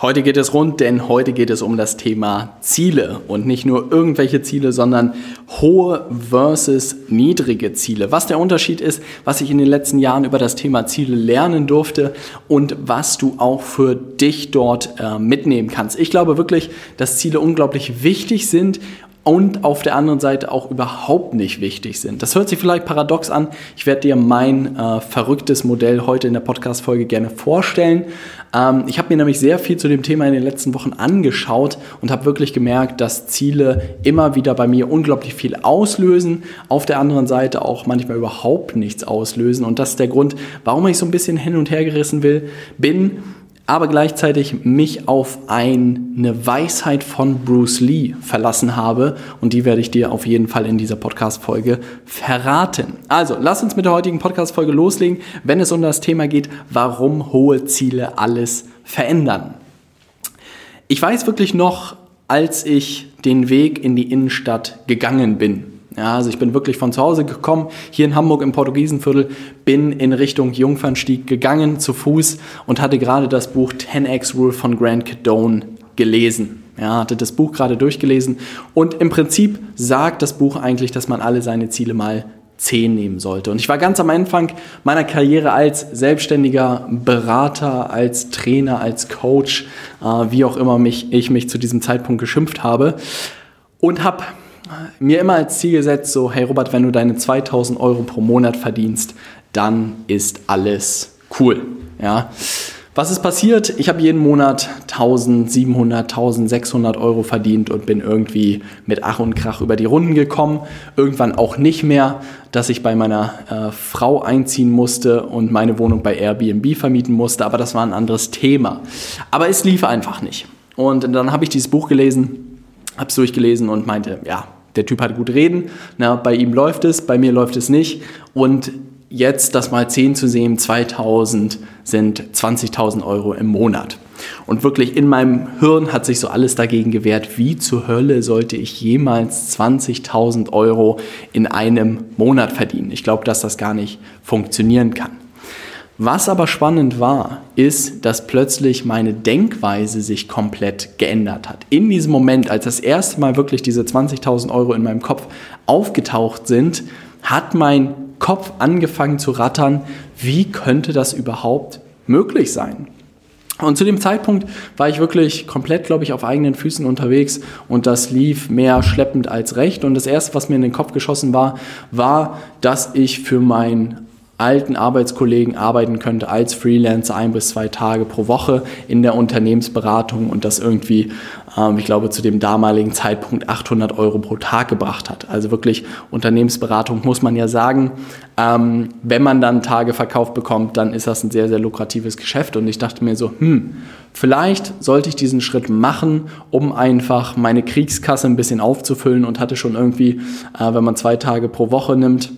Heute geht es rund, denn heute geht es um das Thema Ziele und nicht nur irgendwelche Ziele, sondern hohe versus niedrige Ziele. Was der Unterschied ist, was ich in den letzten Jahren über das Thema Ziele lernen durfte und was du auch für dich dort äh, mitnehmen kannst. Ich glaube wirklich, dass Ziele unglaublich wichtig sind und auf der anderen Seite auch überhaupt nicht wichtig sind. Das hört sich vielleicht paradox an. Ich werde dir mein äh, verrücktes Modell heute in der Podcast-Folge gerne vorstellen. Ähm, ich habe mir nämlich sehr viel zu dem Thema in den letzten Wochen angeschaut und habe wirklich gemerkt, dass Ziele immer wieder bei mir unglaublich viel auslösen, auf der anderen Seite auch manchmal überhaupt nichts auslösen. Und das ist der Grund, warum ich so ein bisschen hin und her gerissen will, bin aber gleichzeitig mich auf eine Weisheit von Bruce Lee verlassen habe und die werde ich dir auf jeden Fall in dieser Podcast-Folge verraten. Also, lass uns mit der heutigen Podcast-Folge loslegen, wenn es um das Thema geht, warum hohe Ziele alles verändern. Ich weiß wirklich noch, als ich den Weg in die Innenstadt gegangen bin, ja, also ich bin wirklich von zu Hause gekommen, hier in Hamburg im Portugiesenviertel, bin in Richtung Jungfernstieg gegangen zu Fuß und hatte gerade das Buch 10x Rule von Grant Cadone gelesen. Ja, hatte das Buch gerade durchgelesen und im Prinzip sagt das Buch eigentlich, dass man alle seine Ziele mal 10 nehmen sollte. Und ich war ganz am Anfang meiner Karriere als selbstständiger Berater, als Trainer, als Coach, äh, wie auch immer mich, ich mich zu diesem Zeitpunkt geschimpft habe und habe mir immer als Ziel gesetzt, so, hey Robert, wenn du deine 2000 Euro pro Monat verdienst, dann ist alles cool. Ja. Was ist passiert? Ich habe jeden Monat 1700, 1600 Euro verdient und bin irgendwie mit Ach und Krach über die Runden gekommen. Irgendwann auch nicht mehr, dass ich bei meiner äh, Frau einziehen musste und meine Wohnung bei Airbnb vermieten musste, aber das war ein anderes Thema. Aber es lief einfach nicht. Und dann habe ich dieses Buch gelesen, habe es durchgelesen und meinte, ja, der Typ hat gut reden, na, bei ihm läuft es, bei mir läuft es nicht. Und jetzt das mal 10 zu sehen, 2000 sind 20.000 Euro im Monat. Und wirklich in meinem Hirn hat sich so alles dagegen gewehrt, wie zur Hölle sollte ich jemals 20.000 Euro in einem Monat verdienen. Ich glaube, dass das gar nicht funktionieren kann. Was aber spannend war, ist, dass plötzlich meine Denkweise sich komplett geändert hat. In diesem Moment, als das erste Mal wirklich diese 20.000 Euro in meinem Kopf aufgetaucht sind, hat mein Kopf angefangen zu rattern, wie könnte das überhaupt möglich sein? Und zu dem Zeitpunkt war ich wirklich komplett, glaube ich, auf eigenen Füßen unterwegs und das lief mehr schleppend als recht. Und das Erste, was mir in den Kopf geschossen war, war, dass ich für mein alten Arbeitskollegen arbeiten könnte als Freelancer ein bis zwei Tage pro Woche in der Unternehmensberatung und das irgendwie, ähm, ich glaube, zu dem damaligen Zeitpunkt 800 Euro pro Tag gebracht hat. Also wirklich Unternehmensberatung muss man ja sagen, ähm, wenn man dann Tage verkauft bekommt, dann ist das ein sehr, sehr lukratives Geschäft und ich dachte mir so, hm, vielleicht sollte ich diesen Schritt machen, um einfach meine Kriegskasse ein bisschen aufzufüllen und hatte schon irgendwie, äh, wenn man zwei Tage pro Woche nimmt,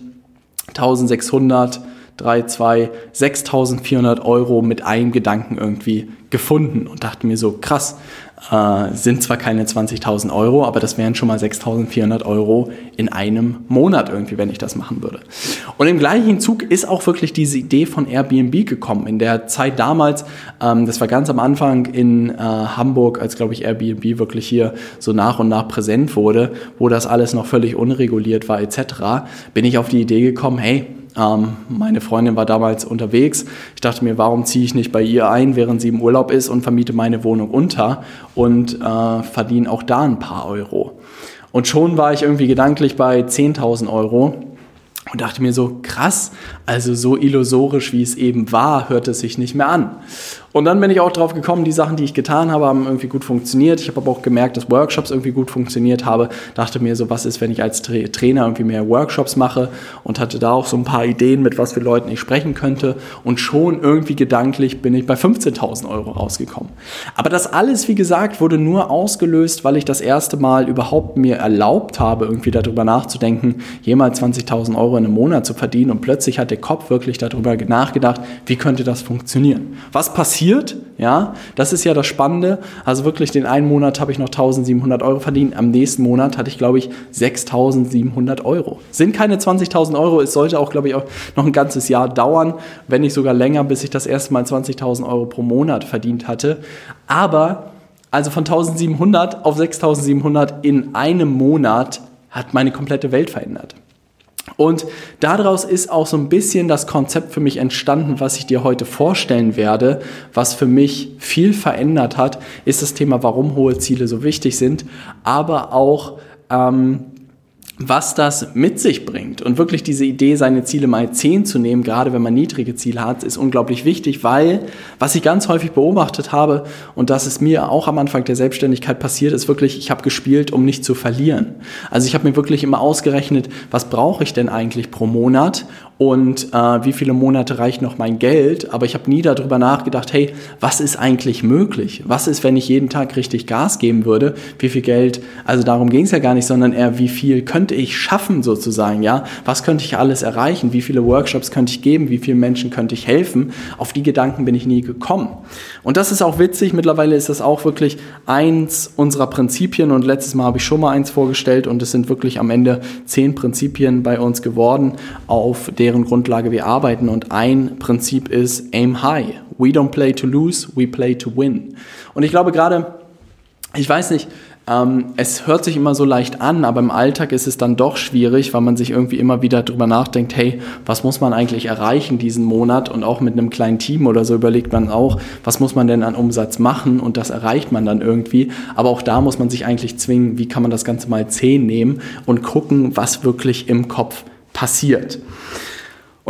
1600 3, 2, 6400 Euro mit einem Gedanken irgendwie gefunden und dachte mir so, krass, äh, sind zwar keine 20.000 Euro, aber das wären schon mal 6.400 Euro in einem Monat irgendwie, wenn ich das machen würde. Und im gleichen Zug ist auch wirklich diese Idee von Airbnb gekommen. In der Zeit damals, ähm, das war ganz am Anfang in äh, Hamburg, als glaube ich Airbnb wirklich hier so nach und nach präsent wurde, wo das alles noch völlig unreguliert war etc., bin ich auf die Idee gekommen, hey, ähm, meine Freundin war damals unterwegs. Ich dachte mir, warum ziehe ich nicht bei ihr ein, während sie im Urlaub ist und vermiete meine Wohnung unter und äh, verdiene auch da ein paar Euro. Und schon war ich irgendwie gedanklich bei 10.000 Euro. und dachte mir so, krass, also so illusorisch wie es eben war, hört es sich nicht mehr an. Und dann bin ich auch drauf gekommen, die Sachen, die ich getan habe, haben irgendwie gut funktioniert. Ich habe aber auch gemerkt, dass Workshops irgendwie gut funktioniert haben. Dachte mir so, was ist, wenn ich als Tra Trainer irgendwie mehr Workshops mache und hatte da auch so ein paar Ideen, mit was für Leuten ich sprechen könnte. Und schon irgendwie gedanklich bin ich bei 15.000 Euro rausgekommen. Aber das alles, wie gesagt, wurde nur ausgelöst, weil ich das erste Mal überhaupt mir erlaubt habe, irgendwie darüber nachzudenken, jemals 20.000 Euro in einem Monat zu verdienen. Und plötzlich hat der Kopf wirklich darüber nachgedacht, wie könnte das funktionieren? Was passiert passiert. Ja, das ist ja das Spannende. Also wirklich den einen Monat habe ich noch 1700 Euro verdient. Am nächsten Monat hatte ich, glaube ich, 6700 Euro. Sind keine 20.000 Euro. Es sollte auch, glaube ich, auch noch ein ganzes Jahr dauern, wenn nicht sogar länger, bis ich das erste Mal 20.000 Euro pro Monat verdient hatte. Aber also von 1700 auf 6700 in einem Monat hat meine komplette Welt verändert. Und daraus ist auch so ein bisschen das Konzept für mich entstanden, was ich dir heute vorstellen werde, was für mich viel verändert hat, ist das Thema, warum hohe Ziele so wichtig sind, aber auch ähm, was das mit sich bringt. Und wirklich diese Idee, seine Ziele mal 10 zu nehmen, gerade wenn man niedrige Ziele hat, ist unglaublich wichtig, weil was ich ganz häufig beobachtet habe, und das ist mir auch am Anfang der Selbstständigkeit passiert, ist wirklich, ich habe gespielt, um nicht zu verlieren. Also ich habe mir wirklich immer ausgerechnet, was brauche ich denn eigentlich pro Monat und äh, wie viele Monate reicht noch mein Geld, aber ich habe nie darüber nachgedacht, hey, was ist eigentlich möglich? Was ist, wenn ich jeden Tag richtig Gas geben würde? Wie viel Geld? Also darum ging es ja gar nicht, sondern eher, wie viel könnte ich schaffen sozusagen, ja? Was könnte ich alles erreichen? Wie viele Workshops könnte ich geben? Wie vielen Menschen könnte ich helfen? Auf die Gedanken bin ich nie gekommen. Und das ist auch witzig. Mittlerweile ist das auch wirklich eins unserer Prinzipien und letztes Mal habe ich schon mal eins vorgestellt und es sind wirklich am Ende zehn Prinzipien bei uns geworden, auf deren deren Grundlage wir arbeiten. Und ein Prinzip ist Aim High. We don't play to lose, we play to win. Und ich glaube gerade, ich weiß nicht, ähm, es hört sich immer so leicht an, aber im Alltag ist es dann doch schwierig, weil man sich irgendwie immer wieder drüber nachdenkt, hey, was muss man eigentlich erreichen diesen Monat? Und auch mit einem kleinen Team oder so überlegt man auch, was muss man denn an Umsatz machen? Und das erreicht man dann irgendwie. Aber auch da muss man sich eigentlich zwingen, wie kann man das Ganze mal 10 nehmen und gucken, was wirklich im Kopf passiert.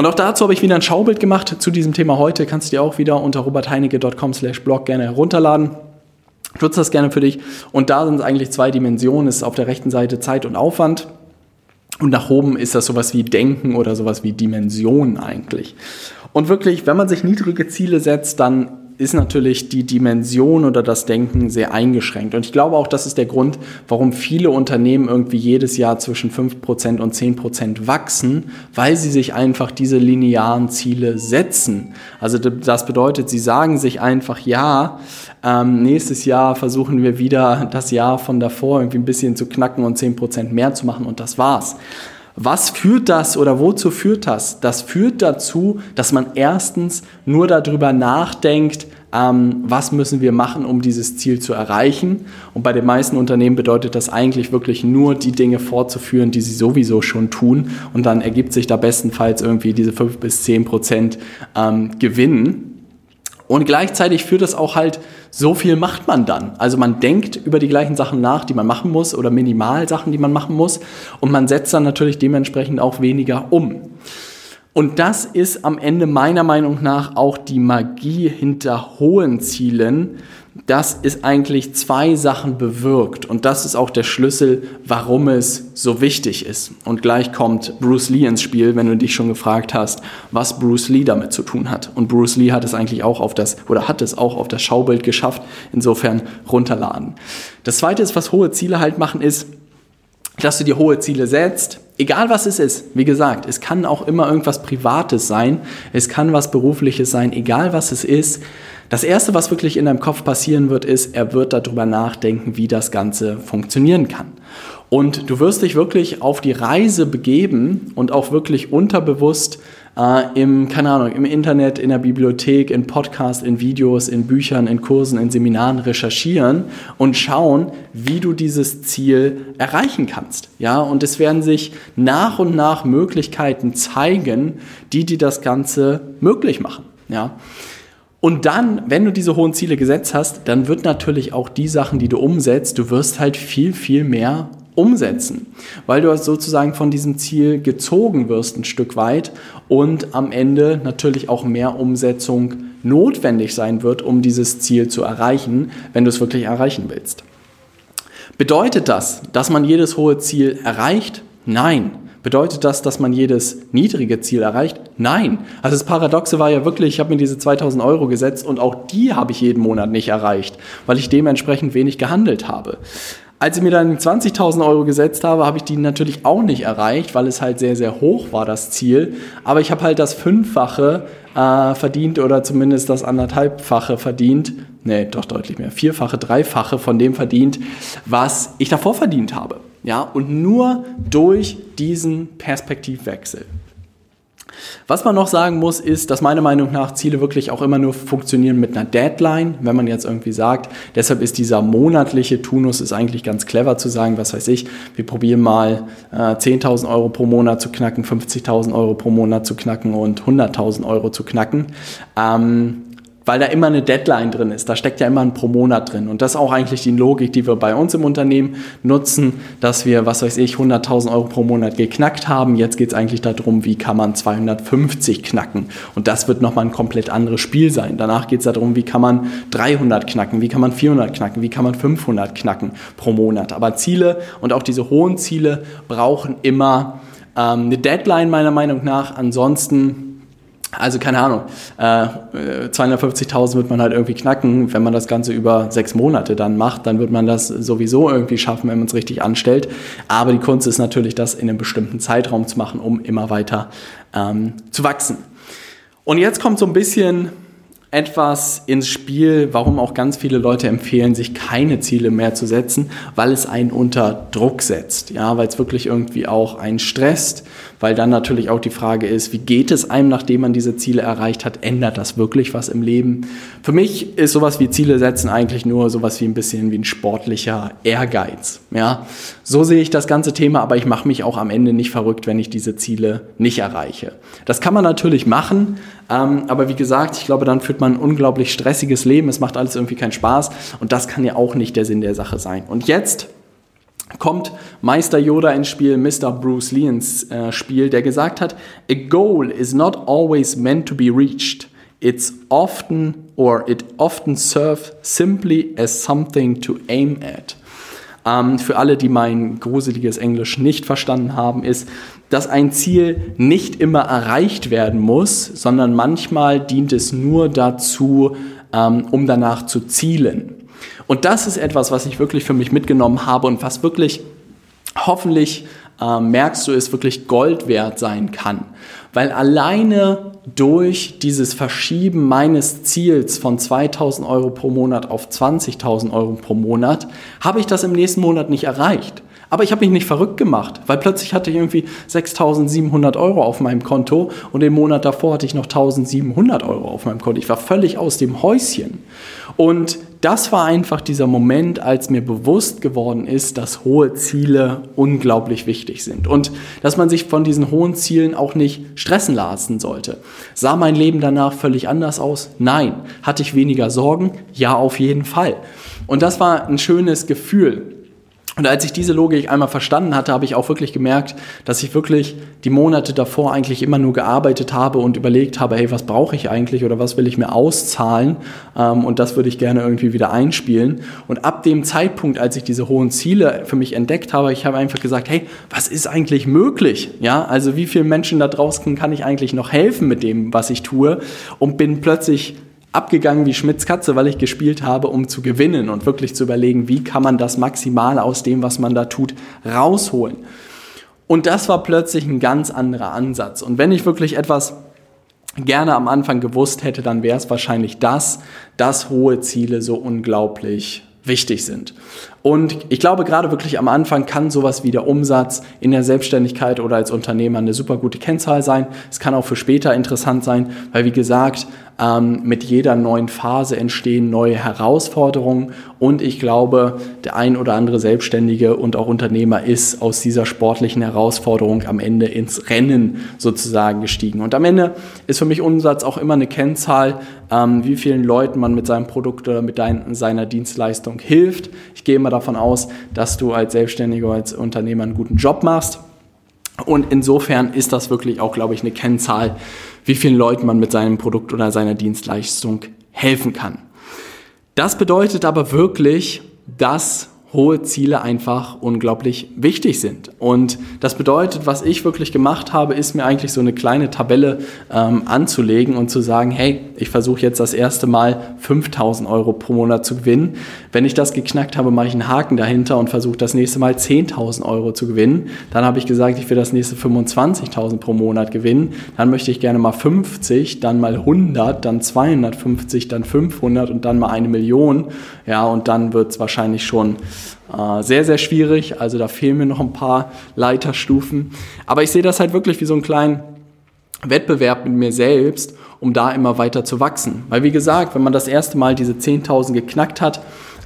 Und auch dazu habe ich wieder ein Schaubild gemacht zu diesem Thema heute. Kannst du dir auch wieder unter robertheinecke.com slash blog gerne herunterladen. Nutze das gerne für dich. Und da sind es eigentlich zwei Dimensionen. Es ist auf der rechten Seite Zeit und Aufwand. Und nach oben ist das sowas wie Denken oder sowas wie Dimension eigentlich. Und wirklich, wenn man sich niedrige Ziele setzt, dann ist natürlich die Dimension oder das Denken sehr eingeschränkt. Und ich glaube auch, das ist der Grund, warum viele Unternehmen irgendwie jedes Jahr zwischen 5% und 10% wachsen, weil sie sich einfach diese linearen Ziele setzen. Also das bedeutet, sie sagen sich einfach, ja, ähm, nächstes Jahr versuchen wir wieder das Jahr von davor irgendwie ein bisschen zu knacken und 10% mehr zu machen und das war's. Was führt das oder wozu führt das? Das führt dazu, dass man erstens nur darüber nachdenkt, ähm, was müssen wir machen, um dieses Ziel zu erreichen. Und bei den meisten Unternehmen bedeutet das eigentlich wirklich nur die Dinge fortzuführen, die sie sowieso schon tun. Und dann ergibt sich da bestenfalls irgendwie diese 5 bis 10 Prozent ähm, Gewinn. Und gleichzeitig führt das auch halt, so viel macht man dann. Also man denkt über die gleichen Sachen nach, die man machen muss oder Minimalsachen, die man machen muss. Und man setzt dann natürlich dementsprechend auch weniger um. Und das ist am Ende meiner Meinung nach auch die Magie hinter hohen Zielen, dass es eigentlich zwei Sachen bewirkt. Und das ist auch der Schlüssel, warum es so wichtig ist. Und gleich kommt Bruce Lee ins Spiel, wenn du dich schon gefragt hast, was Bruce Lee damit zu tun hat. Und Bruce Lee hat es eigentlich auch auf das, oder hat es auch auf das Schaubild geschafft. Insofern runterladen. Das zweite ist, was hohe Ziele halt machen, ist, dass du dir hohe Ziele setzt, egal was es ist. Wie gesagt, es kann auch immer irgendwas Privates sein, es kann was Berufliches sein, egal was es ist. Das Erste, was wirklich in deinem Kopf passieren wird, ist, er wird darüber nachdenken, wie das Ganze funktionieren kann. Und du wirst dich wirklich auf die Reise begeben und auch wirklich unterbewusst äh, im, keine Ahnung, im Internet, in der Bibliothek, in Podcasts, in Videos, in Büchern, in Kursen, in Seminaren recherchieren und schauen, wie du dieses Ziel erreichen kannst. Ja, und es werden sich nach und nach Möglichkeiten zeigen, die dir das Ganze möglich machen. Ja. Und dann, wenn du diese hohen Ziele gesetzt hast, dann wird natürlich auch die Sachen, die du umsetzt, du wirst halt viel, viel mehr umsetzen, weil du sozusagen von diesem Ziel gezogen wirst ein Stück weit und am Ende natürlich auch mehr Umsetzung notwendig sein wird, um dieses Ziel zu erreichen, wenn du es wirklich erreichen willst. Bedeutet das, dass man jedes hohe Ziel erreicht? Nein. Bedeutet das, dass man jedes niedrige Ziel erreicht? Nein. Also das Paradoxe war ja wirklich, ich habe mir diese 2000 Euro gesetzt und auch die habe ich jeden Monat nicht erreicht, weil ich dementsprechend wenig gehandelt habe. Als ich mir dann 20.000 Euro gesetzt habe, habe ich die natürlich auch nicht erreicht, weil es halt sehr, sehr hoch war, das Ziel. Aber ich habe halt das Fünffache äh, verdient oder zumindest das anderthalbfache verdient. Nee, doch deutlich mehr. Vierfache, dreifache von dem verdient, was ich davor verdient habe. Ja, und nur durch diesen Perspektivwechsel. Was man noch sagen muss, ist, dass meiner Meinung nach Ziele wirklich auch immer nur funktionieren mit einer Deadline, wenn man jetzt irgendwie sagt, deshalb ist dieser monatliche Tunus ist eigentlich ganz clever zu sagen, was weiß ich, wir probieren mal äh, 10.000 Euro pro Monat zu knacken, 50.000 Euro pro Monat zu knacken und 100.000 Euro zu knacken. Ähm, weil da immer eine Deadline drin ist. Da steckt ja immer ein pro Monat drin. Und das ist auch eigentlich die Logik, die wir bei uns im Unternehmen nutzen, dass wir, was weiß ich, 100.000 Euro pro Monat geknackt haben. Jetzt geht es eigentlich darum, wie kann man 250 knacken. Und das wird nochmal ein komplett anderes Spiel sein. Danach geht es darum, wie kann man 300 knacken, wie kann man 400 knacken, wie kann man 500 knacken pro Monat. Aber Ziele und auch diese hohen Ziele brauchen immer ähm, eine Deadline meiner Meinung nach. Ansonsten also keine Ahnung, äh, 250.000 wird man halt irgendwie knacken. Wenn man das Ganze über sechs Monate dann macht, dann wird man das sowieso irgendwie schaffen, wenn man es richtig anstellt. Aber die Kunst ist natürlich, das in einem bestimmten Zeitraum zu machen, um immer weiter ähm, zu wachsen. Und jetzt kommt so ein bisschen etwas ins Spiel, warum auch ganz viele Leute empfehlen, sich keine Ziele mehr zu setzen, weil es einen unter Druck setzt, ja, weil es wirklich irgendwie auch einen stresst, weil dann natürlich auch die Frage ist, wie geht es einem, nachdem man diese Ziele erreicht hat, ändert das wirklich was im Leben? Für mich ist sowas wie Ziele setzen eigentlich nur sowas wie ein bisschen wie ein sportlicher Ehrgeiz, ja. So sehe ich das ganze Thema, aber ich mache mich auch am Ende nicht verrückt, wenn ich diese Ziele nicht erreiche. Das kann man natürlich machen, ähm, aber wie gesagt, ich glaube, dann führt man ein unglaublich stressiges Leben, es macht alles irgendwie keinen Spaß und das kann ja auch nicht der Sinn der Sache sein. Und jetzt kommt Meister Yoda ins Spiel, Mr. Bruce Lee ins äh, Spiel, der gesagt hat, a goal is not always meant to be reached. It's often or it often serves simply as something to aim at. Ähm, für alle, die mein gruseliges Englisch nicht verstanden haben, ist, dass ein Ziel nicht immer erreicht werden muss, sondern manchmal dient es nur dazu, ähm, um danach zu zielen. Und das ist etwas, was ich wirklich für mich mitgenommen habe und was wirklich hoffentlich äh, merkst du, es wirklich Gold wert sein kann. Weil alleine durch dieses Verschieben meines Ziels von 2000 Euro pro Monat auf 20.000 Euro pro Monat habe ich das im nächsten Monat nicht erreicht. Aber ich habe mich nicht verrückt gemacht, weil plötzlich hatte ich irgendwie 6.700 Euro auf meinem Konto und den Monat davor hatte ich noch 1.700 Euro auf meinem Konto. Ich war völlig aus dem Häuschen. Und das war einfach dieser Moment, als mir bewusst geworden ist, dass hohe Ziele unglaublich wichtig sind und dass man sich von diesen hohen Zielen auch nicht stressen lassen sollte. Sah mein Leben danach völlig anders aus? Nein. Hatte ich weniger Sorgen? Ja, auf jeden Fall. Und das war ein schönes Gefühl. Und als ich diese Logik einmal verstanden hatte, habe ich auch wirklich gemerkt, dass ich wirklich die Monate davor eigentlich immer nur gearbeitet habe und überlegt habe, hey, was brauche ich eigentlich oder was will ich mir auszahlen? Ähm, und das würde ich gerne irgendwie wieder einspielen. Und ab dem Zeitpunkt, als ich diese hohen Ziele für mich entdeckt habe, ich habe einfach gesagt, hey, was ist eigentlich möglich? Ja, also wie vielen Menschen da draußen kann ich eigentlich noch helfen mit dem, was ich tue? Und bin plötzlich abgegangen wie Schmitz Katze, weil ich gespielt habe, um zu gewinnen und wirklich zu überlegen, wie kann man das maximal aus dem, was man da tut, rausholen. Und das war plötzlich ein ganz anderer Ansatz. Und wenn ich wirklich etwas gerne am Anfang gewusst hätte, dann wäre es wahrscheinlich das, dass hohe Ziele so unglaublich wichtig sind. Und ich glaube, gerade wirklich am Anfang kann sowas wie der Umsatz in der Selbstständigkeit oder als Unternehmer eine super gute Kennzahl sein. Es kann auch für später interessant sein, weil wie gesagt, ähm, mit jeder neuen Phase entstehen neue Herausforderungen und ich glaube, der ein oder andere Selbstständige und auch Unternehmer ist aus dieser sportlichen Herausforderung am Ende ins Rennen sozusagen gestiegen. Und am Ende ist für mich Umsatz auch immer eine Kennzahl, ähm, wie vielen Leuten man mit seinem Produkt oder mit seiner Dienstleistung hilft. Ich gehe immer davon aus, dass du als Selbstständiger, als Unternehmer einen guten Job machst. Und insofern ist das wirklich auch, glaube ich, eine Kennzahl, wie vielen Leuten man mit seinem Produkt oder seiner Dienstleistung helfen kann. Das bedeutet aber wirklich, dass hohe Ziele einfach unglaublich wichtig sind. Und das bedeutet, was ich wirklich gemacht habe, ist mir eigentlich so eine kleine Tabelle ähm, anzulegen und zu sagen, hey, ich versuche jetzt das erste Mal 5000 Euro pro Monat zu gewinnen. Wenn ich das geknackt habe, mache ich einen Haken dahinter und versuche das nächste Mal 10.000 Euro zu gewinnen. Dann habe ich gesagt, ich will das nächste 25.000 pro Monat gewinnen. Dann möchte ich gerne mal 50, dann mal 100, dann 250, dann 500 und dann mal eine Million. Ja, und dann wird es wahrscheinlich schon äh, sehr, sehr schwierig. Also da fehlen mir noch ein paar Leiterstufen. Aber ich sehe das halt wirklich wie so einen kleinen Wettbewerb mit mir selbst, um da immer weiter zu wachsen. Weil wie gesagt, wenn man das erste Mal diese 10.000 geknackt hat,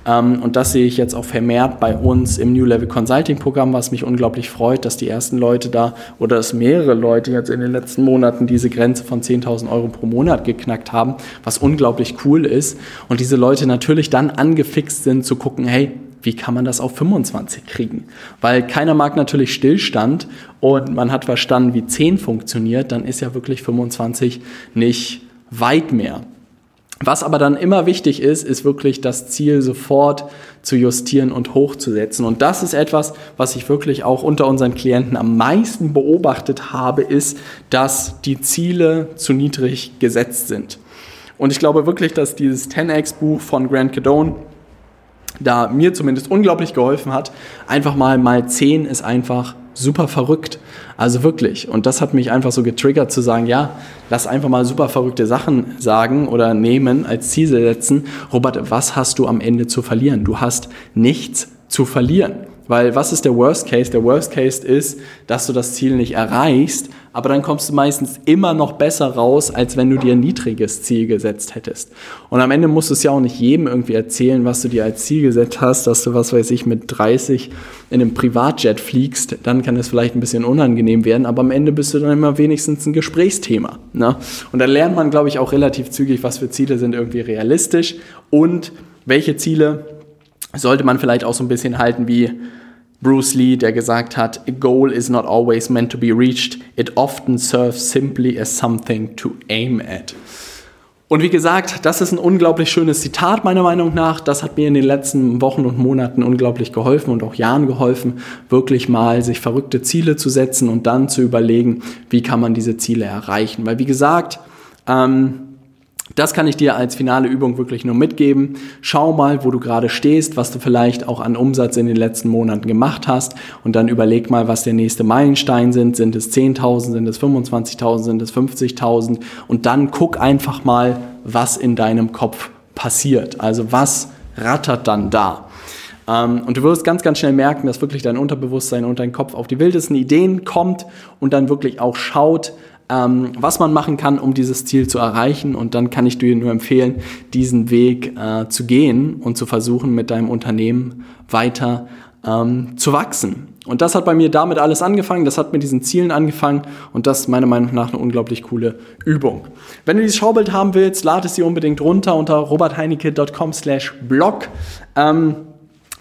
ähm, und das sehe ich jetzt auch vermehrt bei uns im New Level Consulting Programm, was mich unglaublich freut, dass die ersten Leute da oder dass mehrere Leute jetzt in den letzten Monaten diese Grenze von 10.000 Euro pro Monat geknackt haben, was unglaublich cool ist. Und diese Leute natürlich dann angefixt sind zu gucken, hey, wie kann man das auf 25 kriegen? Weil keiner mag natürlich Stillstand und man hat verstanden, wie 10 funktioniert, dann ist ja wirklich 25 nicht weit mehr. Was aber dann immer wichtig ist, ist wirklich das Ziel sofort zu justieren und hochzusetzen. Und das ist etwas, was ich wirklich auch unter unseren Klienten am meisten beobachtet habe, ist, dass die Ziele zu niedrig gesetzt sind. Und ich glaube wirklich, dass dieses 10x-Buch von Grant Cadone da mir zumindest unglaublich geholfen hat. Einfach mal mal 10 ist einfach super verrückt. Also wirklich. Und das hat mich einfach so getriggert zu sagen, ja, lass einfach mal super verrückte Sachen sagen oder nehmen, als Ziel setzen. Robert, was hast du am Ende zu verlieren? Du hast nichts zu verlieren. Weil was ist der Worst Case? Der Worst Case ist, dass du das Ziel nicht erreichst, aber dann kommst du meistens immer noch besser raus, als wenn du dir ein niedriges Ziel gesetzt hättest. Und am Ende musst du es ja auch nicht jedem irgendwie erzählen, was du dir als Ziel gesetzt hast, dass du, was weiß ich, mit 30 in einem Privatjet fliegst. Dann kann es vielleicht ein bisschen unangenehm werden, aber am Ende bist du dann immer wenigstens ein Gesprächsthema. Ne? Und dann lernt man, glaube ich, auch relativ zügig, was für Ziele sind irgendwie realistisch und welche Ziele sollte man vielleicht auch so ein bisschen halten wie Bruce Lee, der gesagt hat, a goal is not always meant to be reached, it often serves simply as something to aim at. Und wie gesagt, das ist ein unglaublich schönes Zitat meiner Meinung nach. Das hat mir in den letzten Wochen und Monaten unglaublich geholfen und auch Jahren geholfen, wirklich mal sich verrückte Ziele zu setzen und dann zu überlegen, wie kann man diese Ziele erreichen. Weil wie gesagt, ähm, das kann ich dir als finale Übung wirklich nur mitgeben. Schau mal, wo du gerade stehst, was du vielleicht auch an Umsatz in den letzten Monaten gemacht hast und dann überleg mal, was der nächste Meilenstein sind. Sind es 10.000, sind es 25.000, sind es 50.000 und dann guck einfach mal, was in deinem Kopf passiert. Also was rattert dann da? Ähm, und du wirst ganz, ganz schnell merken, dass wirklich dein Unterbewusstsein und dein Kopf auf die wildesten Ideen kommt und dann wirklich auch schaut, ähm, was man machen kann, um dieses Ziel zu erreichen. Und dann kann ich dir nur empfehlen, diesen Weg äh, zu gehen und zu versuchen, mit deinem Unternehmen weiter ähm, zu wachsen. Und das hat bei mir damit alles angefangen, das hat mit diesen Zielen angefangen und das ist meiner Meinung nach eine unglaublich coole Übung. Wenn du dieses Schaubild haben willst, lade es dir unbedingt runter unter robertheinecke.com slash blog. Ähm,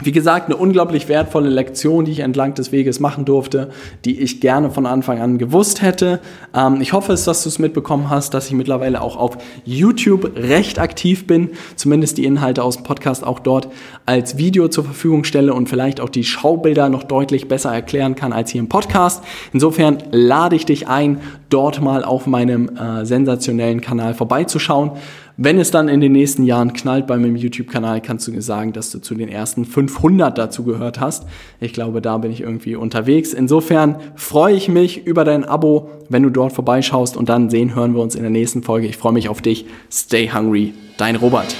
wie gesagt, eine unglaublich wertvolle Lektion, die ich entlang des Weges machen durfte, die ich gerne von Anfang an gewusst hätte. Ähm, ich hoffe es, dass du es mitbekommen hast, dass ich mittlerweile auch auf YouTube recht aktiv bin, zumindest die Inhalte aus dem Podcast auch dort als Video zur Verfügung stelle und vielleicht auch die Schaubilder noch deutlich besser erklären kann als hier im Podcast. Insofern lade ich dich ein, dort mal auf meinem äh, sensationellen Kanal vorbeizuschauen. Wenn es dann in den nächsten Jahren knallt bei meinem YouTube-Kanal, kannst du mir sagen, dass du zu den ersten 500 dazu gehört hast. Ich glaube, da bin ich irgendwie unterwegs. Insofern freue ich mich über dein Abo, wenn du dort vorbeischaust und dann sehen, hören wir uns in der nächsten Folge. Ich freue mich auf dich. Stay hungry, dein Robert.